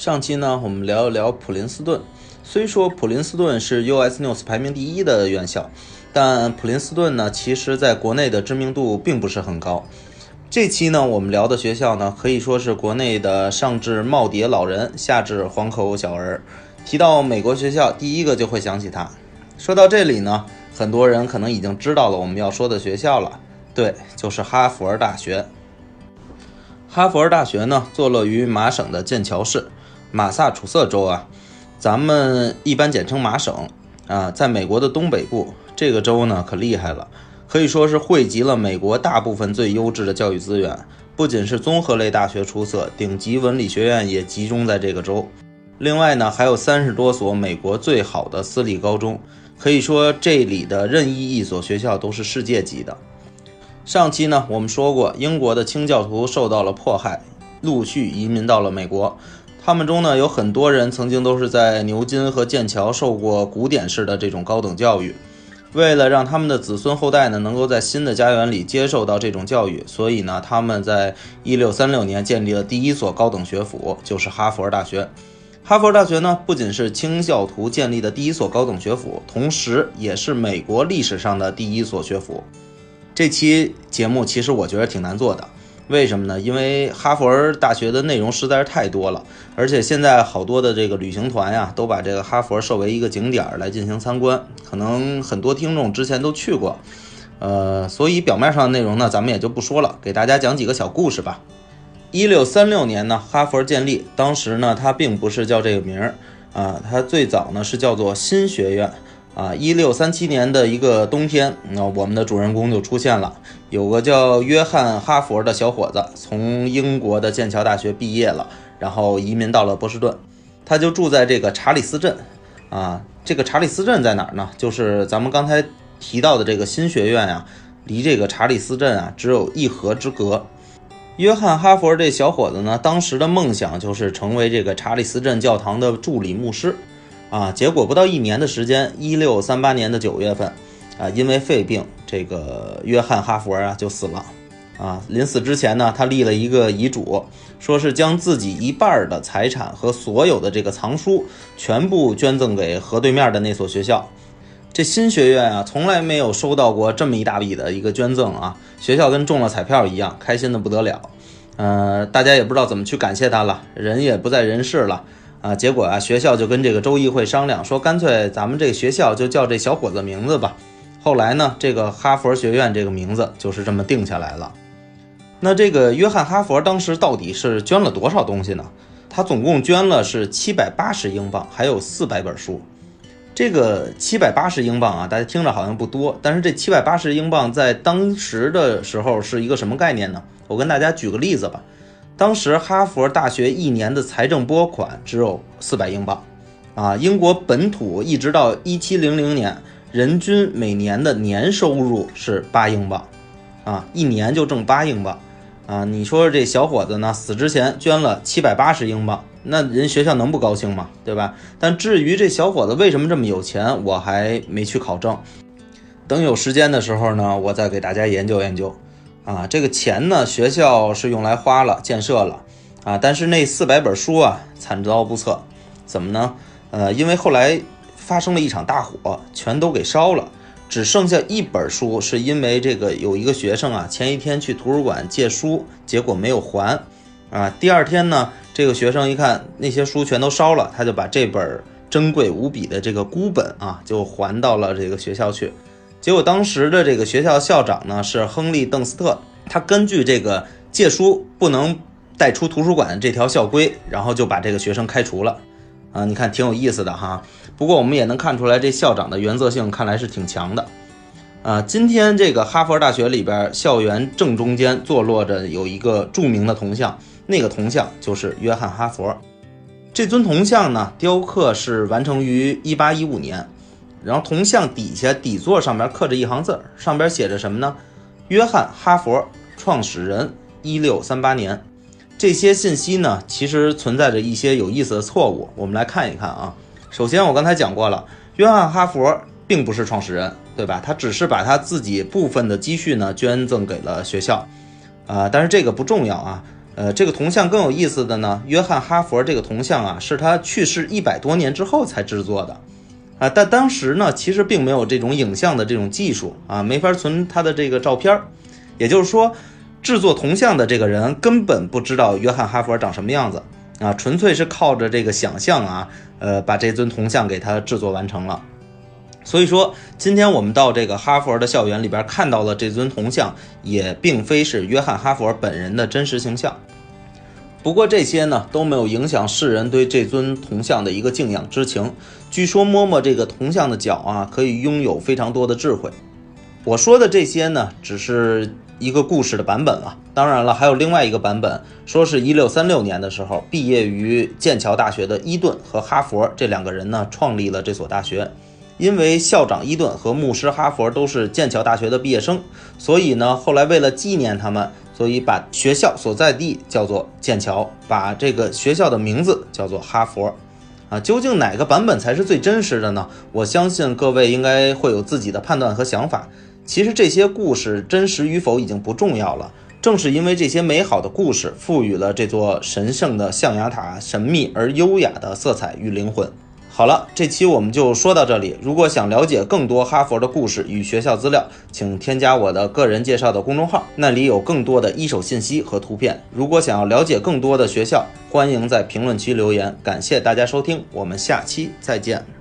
上期呢，我们聊一聊普林斯顿。虽说普林斯顿是 US News 排名第一的院校，但普林斯顿呢，其实在国内的知名度并不是很高。这期呢，我们聊的学校呢，可以说是国内的上至耄耋老人，下至黄口小儿。提到美国学校，第一个就会想起它。说到这里呢，很多人可能已经知道了我们要说的学校了，对，就是哈佛大学。哈佛大学呢，坐落于麻省的剑桥市，马萨诸塞州啊，咱们一般简称马省啊，在美国的东北部，这个州呢可厉害了，可以说是汇集了美国大部分最优质的教育资源，不仅是综合类大学出色，顶级文理学院也集中在这个州。另外呢，还有三十多所美国最好的私立高中，可以说这里的任意一所学校都是世界级的。上期呢，我们说过，英国的清教徒受到了迫害，陆续移民到了美国。他们中呢，有很多人曾经都是在牛津和剑桥受过古典式的这种高等教育。为了让他们的子孙后代呢，能够在新的家园里接受到这种教育，所以呢，他们在一六三六年建立了第一所高等学府，就是哈佛大学。哈佛大学呢，不仅是清教徒建立的第一所高等学府，同时也是美国历史上的第一所学府。这期节目其实我觉得挺难做的，为什么呢？因为哈佛大学的内容实在是太多了，而且现在好多的这个旅行团呀，都把这个哈佛设为一个景点来进行参观，可能很多听众之前都去过，呃，所以表面上的内容呢，咱们也就不说了，给大家讲几个小故事吧。一六三六年呢，哈佛建立，当时呢，它并不是叫这个名儿啊，它最早呢是叫做新学院。啊，一六三七年的一个冬天，那我们的主人公就出现了。有个叫约翰·哈佛的小伙子，从英国的剑桥大学毕业了，然后移民到了波士顿。他就住在这个查理斯镇。啊，这个查理斯镇在哪儿呢？就是咱们刚才提到的这个新学院啊，离这个查理斯镇啊只有一河之隔。约翰·哈佛这小伙子呢，当时的梦想就是成为这个查理斯镇教堂的助理牧师。啊，结果不到一年的时间，一六三八年的九月份，啊，因为肺病，这个约翰哈佛啊就死了。啊，临死之前呢，他立了一个遗嘱，说是将自己一半的财产和所有的这个藏书全部捐赠给河对面的那所学校。这新学院啊，从来没有收到过这么一大笔的一个捐赠啊，学校跟中了彩票一样，开心的不得了。呃，大家也不知道怎么去感谢他了，人也不在人世了。啊，结果啊，学校就跟这个州议会商量，说干脆咱们这个学校就叫这小伙子名字吧。后来呢，这个哈佛学院这个名字就是这么定下来了。那这个约翰哈佛当时到底是捐了多少东西呢？他总共捐了是七百八十英镑，还有四百本书。这个七百八十英镑啊，大家听着好像不多，但是这七百八十英镑在当时的时候是一个什么概念呢？我跟大家举个例子吧。当时哈佛大学一年的财政拨款只有四百英镑，啊，英国本土一直到一七零零年，人均每年的年收入是八英镑，啊，一年就挣八英镑，啊，你说这小伙子呢，死之前捐了七百八十英镑，那人学校能不高兴吗？对吧？但至于这小伙子为什么这么有钱，我还没去考证，等有时间的时候呢，我再给大家研究研究。啊，这个钱呢，学校是用来花了建设了，啊，但是那四百本书啊，惨遭不测，怎么呢？呃，因为后来发生了一场大火，全都给烧了，只剩下一本书，是因为这个有一个学生啊，前一天去图书馆借书，结果没有还，啊，第二天呢，这个学生一看那些书全都烧了，他就把这本珍贵无比的这个孤本啊，就还到了这个学校去。结果当时的这个学校校长呢是亨利·邓斯特，他根据这个借书不能带出图书馆这条校规，然后就把这个学生开除了。啊，你看挺有意思的哈。不过我们也能看出来，这校长的原则性看来是挺强的。啊，今天这个哈佛大学里边校园正中间坐落着有一个著名的铜像，那个铜像就是约翰·哈佛。这尊铜像呢，雕刻是完成于1815年。然后铜像底下底座上面刻着一行字，上边写着什么呢？约翰·哈佛创始人，一六三八年。这些信息呢，其实存在着一些有意思的错误。我们来看一看啊。首先，我刚才讲过了，约翰·哈佛并不是创始人，对吧？他只是把他自己部分的积蓄呢捐赠给了学校，啊，但是这个不重要啊。呃，这个铜像更有意思的呢，约翰哈佛这个铜像啊，是他去世一百多年之后才制作的，啊，但当时呢，其实并没有这种影像的这种技术啊，没法存他的这个照片，也就是说，制作铜像的这个人根本不知道约翰哈佛长什么样子啊，纯粹是靠着这个想象啊，呃，把这尊铜像给他制作完成了。所以说，今天我们到这个哈佛的校园里边看到了这尊铜像，也并非是约翰哈佛本人的真实形象。不过这些呢都没有影响世人对这尊铜像的一个敬仰之情。据说摸摸这个铜像的脚啊，可以拥有非常多的智慧。我说的这些呢，只是一个故事的版本了。当然了，还有另外一个版本，说是一六三六年的时候，毕业于剑桥大学的伊顿和哈佛这两个人呢，创立了这所大学。因为校长伊顿和牧师哈佛都是剑桥大学的毕业生，所以呢，后来为了纪念他们，所以把学校所在地叫做剑桥，把这个学校的名字叫做哈佛。啊，究竟哪个版本才是最真实的呢？我相信各位应该会有自己的判断和想法。其实这些故事真实与否已经不重要了，正是因为这些美好的故事，赋予了这座神圣的象牙塔神秘而优雅的色彩与灵魂。好了，这期我们就说到这里。如果想了解更多哈佛的故事与学校资料，请添加我的个人介绍的公众号，那里有更多的一手信息和图片。如果想要了解更多的学校，欢迎在评论区留言。感谢大家收听，我们下期再见。